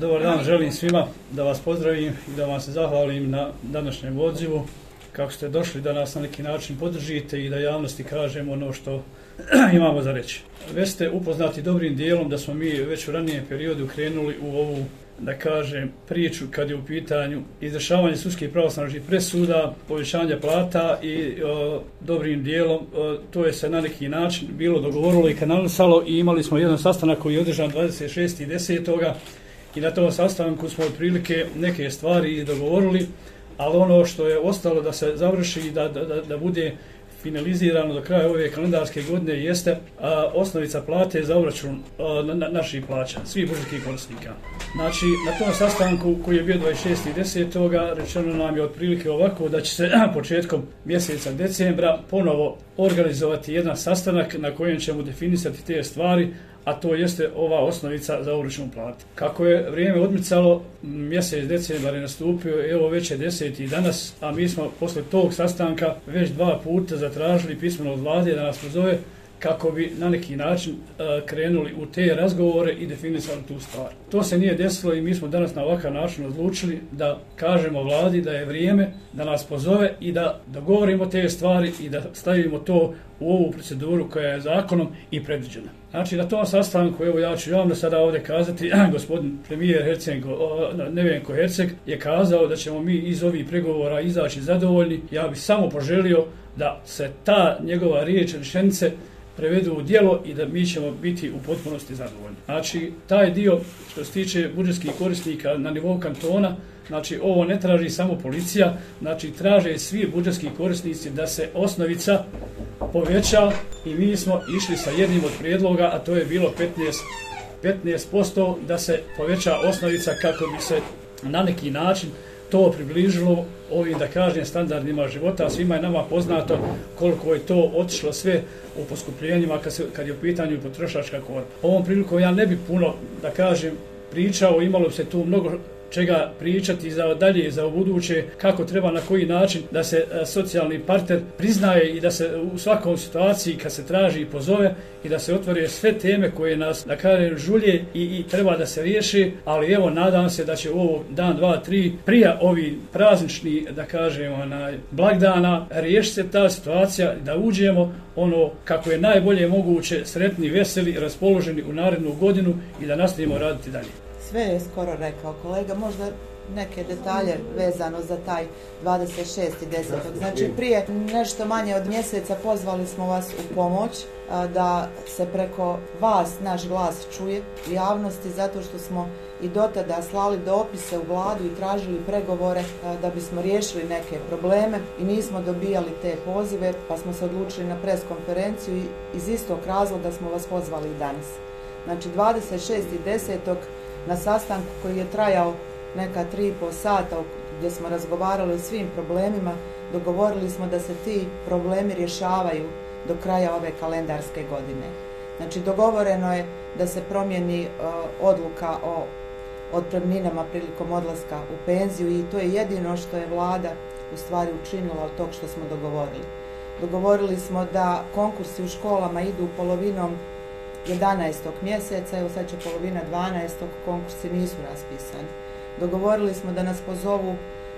Dobar dan, želim svima da vas pozdravim i da vam se zahvalim na današnjem odzivu kako ste došli da nas na neki način podržite i da javnosti kažemo ono što imamo za reći. Već ste upoznati dobrim dijelom da smo mi već u ranijem periodu krenuli u ovu da kažem, priču kad je u pitanju izrašavanje sudskih pravosnažnih presuda, povećanje plata i o, dobrim dijelom o, to je se na neki način bilo dogovorilo i kanalisalo i imali smo jedan sastanak koji je održan 26.10 i na tom sastanku smo otprilike neke stvari dogovorili, ali ono što je ostalo da se završi i da, da, da, da bude finalizirano do kraja ove kalendarske godine jeste a, osnovica plate za obračun a, na, na, naših plaća, svih božskih korisnika. Znači, na tom sastanku koji je bio 26.10. rečeno nam je otprilike ovako da će se početkom mjeseca decembra ponovo organizovati jedan sastanak na kojem ćemo definisati te stvari, a to jeste ova osnovica za uračun plate. Kako je vrijeme odmicalo, mjesec decembar je nastupio, evo već je deseti danas, a mi smo posle tog sastanka već dva puta zatražili pismeno od vlade da nas pozove kako bi na neki način uh, krenuli u te razgovore i definisali tu stvar. To se nije desilo i mi smo danas na ovakav način odlučili da kažemo vladi da je vrijeme da nas pozove i da dogovorimo te stvari i da stavimo to u ovu proceduru koja je zakonom i predviđena. Znači, na tom sastanku, evo ja ću javno sada ovdje kazati, gospodin premijer Hercenko, Nevenko Herceg je kazao da ćemo mi iz ovih pregovora izaći zadovoljni. Ja bih samo poželio da se ta njegova riječ rešenice prevedu u dijelo i da mi ćemo biti u potpunosti zadovoljni. Znači, taj dio što se tiče budžetskih korisnika na nivou kantona, znači ovo ne traži samo policija, znači traže svi budžetski korisnici da se osnovica poveća i mi smo išli sa jednim od prijedloga, a to je bilo 15, 15% da se poveća osnovica kako bi se na neki način to približilo ovim, da kažem, standardima života. Svima je nama poznato koliko je to otišlo sve u poskupljenjima kad, se, kad je u pitanju potrošačka korpa. Ovom prilikom ja ne bi puno, da kažem, pričao, imalo se tu mnogo čega pričati za dalje za buduće kako treba na koji način da se e, socijalni partner priznaje i da se u svakom situaciji kad se traži i pozove i da se otvore sve teme koje nas da kažem žulje i, i treba da se riješi ali evo nadam se da će ovo dan, dva, tri prija ovi praznični da kažem onaj blagdana riješiti se ta situacija da uđemo ono kako je najbolje moguće sretni, veseli, raspoloženi u narednu godinu i da nastavimo raditi dalje sve je skoro rekao kolega, možda neke detalje vezano za taj 26. desetog. Znači prije nešto manje od mjeseca pozvali smo vas u pomoć da se preko vas naš glas čuje u javnosti zato što smo i dotada slali dopise u vladu i tražili pregovore da bismo riješili neke probleme i nismo dobijali te pozive pa smo se odlučili na preskonferenciju iz istog razloga smo vas pozvali i danas. Znači 26 na sastanku koji je trajao neka tri i po sata gdje smo razgovarali o svim problemima, dogovorili smo da se ti problemi rješavaju do kraja ove kalendarske godine. Znači, dogovoreno je da se promijeni e, odluka o otpremninama prilikom odlaska u penziju i to je jedino što je vlada u stvari učinila od tog što smo dogovorili. Dogovorili smo da konkursi u školama idu polovinom 11. mjeseca, evo sad će polovina 12. konkursi nisu raspisani. Dogovorili smo da nas pozovu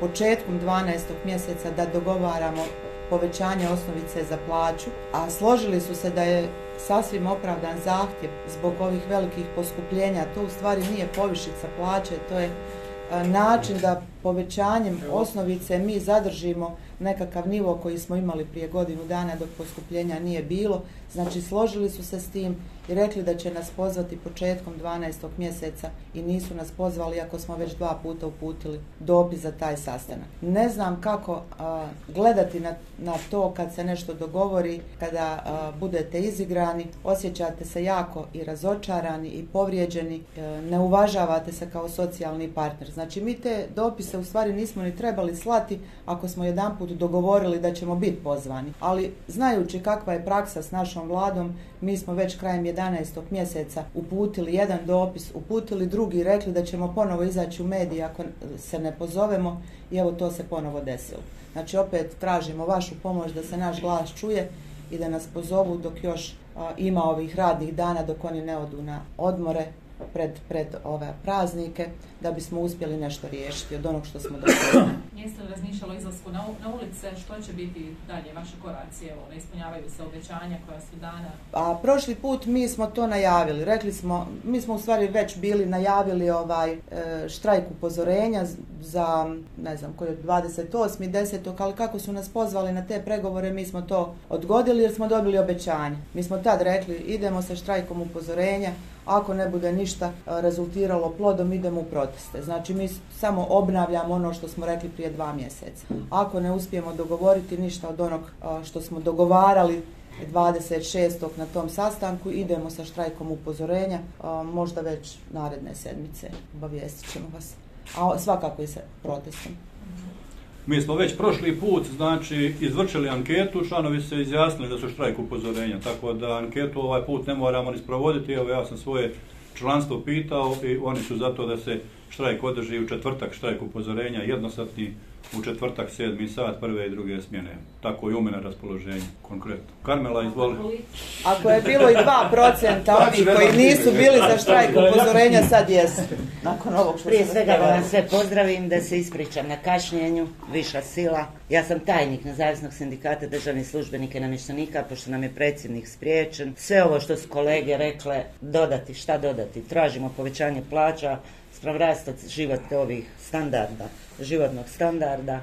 početkom 12. mjeseca da dogovaramo povećanje osnovice za plaću, a složili su se da je sasvim opravdan zahtjev zbog ovih velikih poskupljenja. To u stvari nije povišica plaće, to je e, način da povećanjem osnovice mi zadržimo nekakav nivo koji smo imali prije godinu dana dok poskupljenja nije bilo. Znači, složili su se s tim i rekli da će nas pozvati početkom 12. mjeseca i nisu nas pozvali ako smo već dva puta uputili dopis za taj sastanak. Ne znam kako a, gledati na, na to kad se nešto dogovori, kada a, budete izigrani, osjećate se jako i razočarani i povrijeđeni, a, e, ne uvažavate se kao socijalni partner. Znači, mi te dopise u stvari nismo ni trebali slati ako smo jedan put dogovorili da ćemo biti pozvani. Ali, znajući kakva je praksa s našom vladom, mi smo već krajem 11. mjeseca uputili jedan dopis, uputili drugi, rekli da ćemo ponovo izaći u mediji ako se ne pozovemo i evo to se ponovo desilo. Znači opet tražimo vašu pomoć da se naš glas čuje i da nas pozovu dok još a, ima ovih radnih dana dok oni ne odu na odmore pred, pred ove praznike da bismo uspjeli nešto riješiti od onog što smo dobili. Jeste li razmišljalo izlasku na, na ulice, što će biti dalje vaše koracije, evo, ne ispunjavaju se obećanja koja su dana? A prošli put mi smo to najavili, rekli smo, mi smo u stvari već bili najavili ovaj e, štrajk upozorenja za, ne znam, koji je 28. 10. ali kako su nas pozvali na te pregovore, mi smo to odgodili jer smo dobili obećanje. Mi smo tad rekli, idemo sa štrajkom upozorenja, ako ne bude ništa e, rezultiralo plodom, idemo u proteste. Znači, mi samo obnavljamo ono što smo rekli prije dva mjeseca. Ako ne uspijemo dogovoriti ništa od onog što smo dogovarali 26. na tom sastanku, idemo sa štrajkom upozorenja, možda već naredne sedmice, obavijestit ćemo vas. A svakako i sa protestom. Mi smo već prošli put, znači, izvršili anketu, članovi se izjasnili da su štrajk upozorenja, tako da anketu ovaj put ne moramo ni sprovoditi. Evo, ja sam svoje članstvo pitao i oni su zato da se štrajk održi u četvrtak, štrajk upozorenja, jednostatni u četvrtak, sedmi sat, prve i druge smjene. Tako i u mene raspoloženje, konkretno. Karmela, izvoli. Ako je bilo i 2% onih koji nisu bili za štrajk upozorenja, sad jesu. Nakon ovog što Prije svega da vam sve pozdravim, da se ispričam na kašnjenju, viša sila. Ja sam tajnik Nezavisnog sindikata državnih službenika i namještenika, pošto nam je predsjednik spriječen. Sve ovo što su kolege rekle, dodati, šta dodati? Tražimo povećanje plaća, spravrastat život ovih standarda, životnog standarda.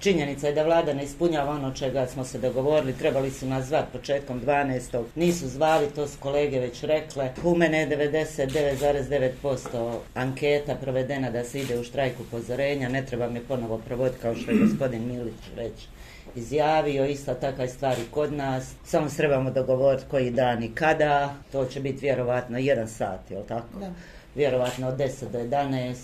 Činjenica je da vlada ne ispunjava ono čega smo se dogovorili, trebali su nas zvati početkom 12. Nisu zvali, to su kolege već rekle. U mene je 99,9% anketa provedena da se ide u štrajku pozorenja, ne treba mi ponovo provoditi kao što je gospodin Milić već izjavio, ista takva stvari kod nas. Samo se trebamo dogovoriti koji dan i kada, to će biti vjerovatno jedan sat, je tako? Da vjerovatno od 10 do 11,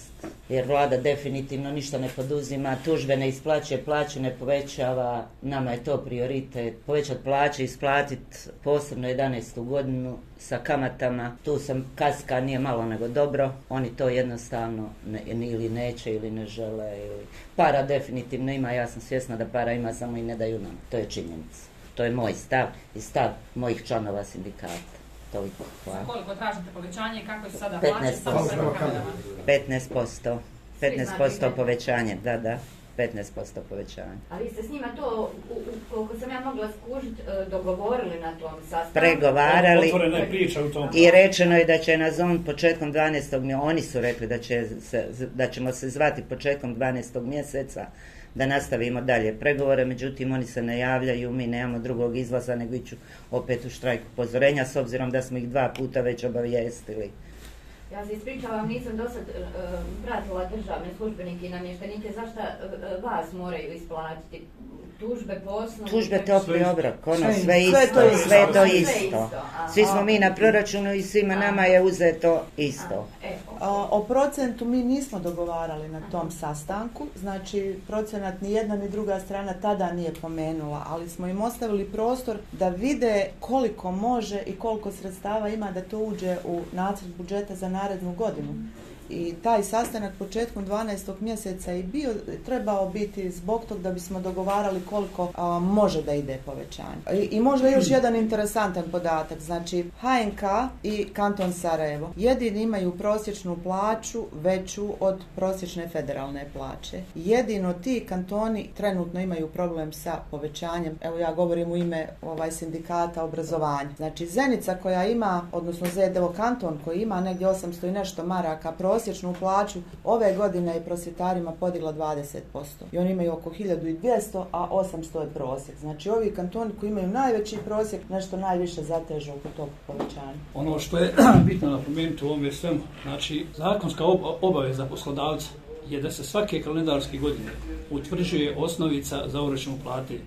jer vlada definitivno ništa ne poduzima, tužbe ne isplaćuje, plaće ne povećava, nama je to prioritet. Povećat plaće, isplatit posebno 11. godinu sa kamatama, tu sam kaska nije malo nego dobro, oni to jednostavno ne, ili neće ili ne žele. Ili... Para definitivno ima, ja sam svjesna da para ima, samo i ne daju nam, to je činjenica. To je moj stav i stav mojih članova sindikata toliko. Hvala. Koliko tražite povećanje i kako je sada 15%. plaće? 15%. 15% povećanje, da, da. 15% povećanje. Ali ste s njima to, koliko sam ja mogla skužiti, e, dogovorili na tom sastanku? Pregovarali. Otvorena je priča u tom. I rečeno je da će nas on početkom 12. Oni su rekli da, će se, da ćemo se zvati početkom 12. mjeseca da nastavimo dalje pregovore, međutim oni se ne javljaju, mi nemamo drugog izlaza nego iću opet u štrajk upozorenja s obzirom da smo ih dva puta već obavijestili. Ja se ispričavam, nisam do sad uh, pratila državne službenike i namještenike, zašto uh, vas moraju isplatiti? tužbe poslovne. Tužbe topli obrok, ono sve, sve isto, sve to isto. Sve to isto. Svi smo mi na proračunu i svima nama je uzeto isto. E, o procentu mi nismo dogovarali na tom sastanku, znači procenat ni jedna ni druga strana tada nije pomenula, ali smo im ostavili prostor da vide koliko može i koliko sredstava ima da to uđe u nacrt budžeta za narednu godinu i taj sastanak početkom 12. mjeseca je bio, trebao biti zbog tog da bismo dogovarali koliko a, može da ide povećanje. I, I možda još jedan interesantan podatak, znači HNK i Kanton Sarajevo jedini imaju prosječnu plaću veću od prosječne federalne plaće. Jedino ti kantoni trenutno imaju problem sa povećanjem, evo ja govorim u ime ovaj sindikata obrazovanja. Znači Zenica koja ima, odnosno Zedevo kanton koji ima negdje 800 i nešto maraka prosječna prosječnu plaću ove godine je prosvjetarima podigla 20%. I oni imaju oko 1200, a 800 je prosjek. Znači ovi kantoni koji imaju najveći prosjek, nešto najviše zatežu oko tog povećanja. Ono što je bitno napomenuti u ovom je svemu, znači zakonska obaveza poslodavca je da se svake kalendarske godine utvrđuje osnovica za uračun plate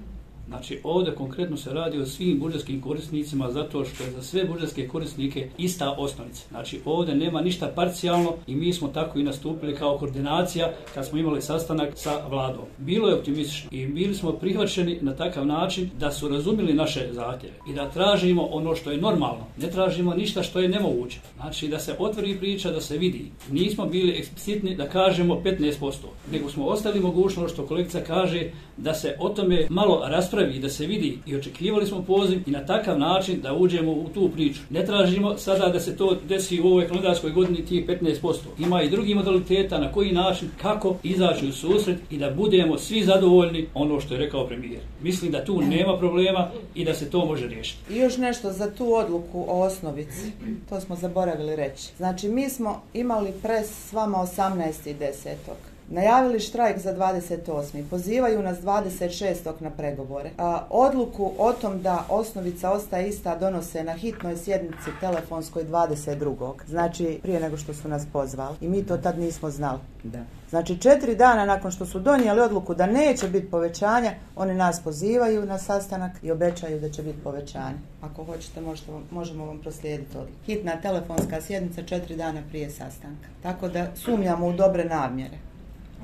Znači, ovdje konkretno se radi o svim budžetskim korisnicima zato što je za sve budžetske korisnike ista osnovica. Znači, ovdje nema ništa parcijalno i mi smo tako i nastupili kao koordinacija kad smo imali sastanak sa vladom. Bilo je optimistično i bili smo prihvaćeni na takav način da su razumili naše zahtjeve i da tražimo ono što je normalno. Ne tražimo ništa što je nemoguće. Znači, da se otvori priča, da se vidi. Nismo bili eksplicitni da kažemo 15%, nego smo ostali mogućnost što kolegica kaže da se o tome malo raspravljamo raspravi i da se vidi i očekivali smo poziv i na takav način da uđemo u tu priču. Ne tražimo sada da se to desi u ovoj kalendarskoj godini tih 15%. Ima i drugi modaliteta na koji način, kako izaći u susret i da budemo svi zadovoljni ono što je rekao premijer. Mislim da tu nema problema i da se to može riješiti. I još nešto za tu odluku o osnovici. To smo zaboravili reći. Znači, mi smo imali pres s vama 18.10. Najavili štrajk za 28. Pozivaju nas 26. na pregovore. A, odluku o tom da osnovica ostaje ista donose na hitnoj sjednici telefonskoj 22. Znači prije nego što su nas pozvali. I mi to tad nismo znali. Da. Znači četiri dana nakon što su donijeli odluku da neće biti povećanja, oni nas pozivaju na sastanak i obećaju da će biti povećanje. Ako hoćete, možete, možemo vam proslijediti odluku. Hitna telefonska sjednica četiri dana prije sastanka. Tako da sumnjamo u dobre namjere.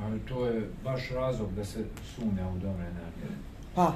Ali to je baš razlog da se sumnja u dobre energije. Pa,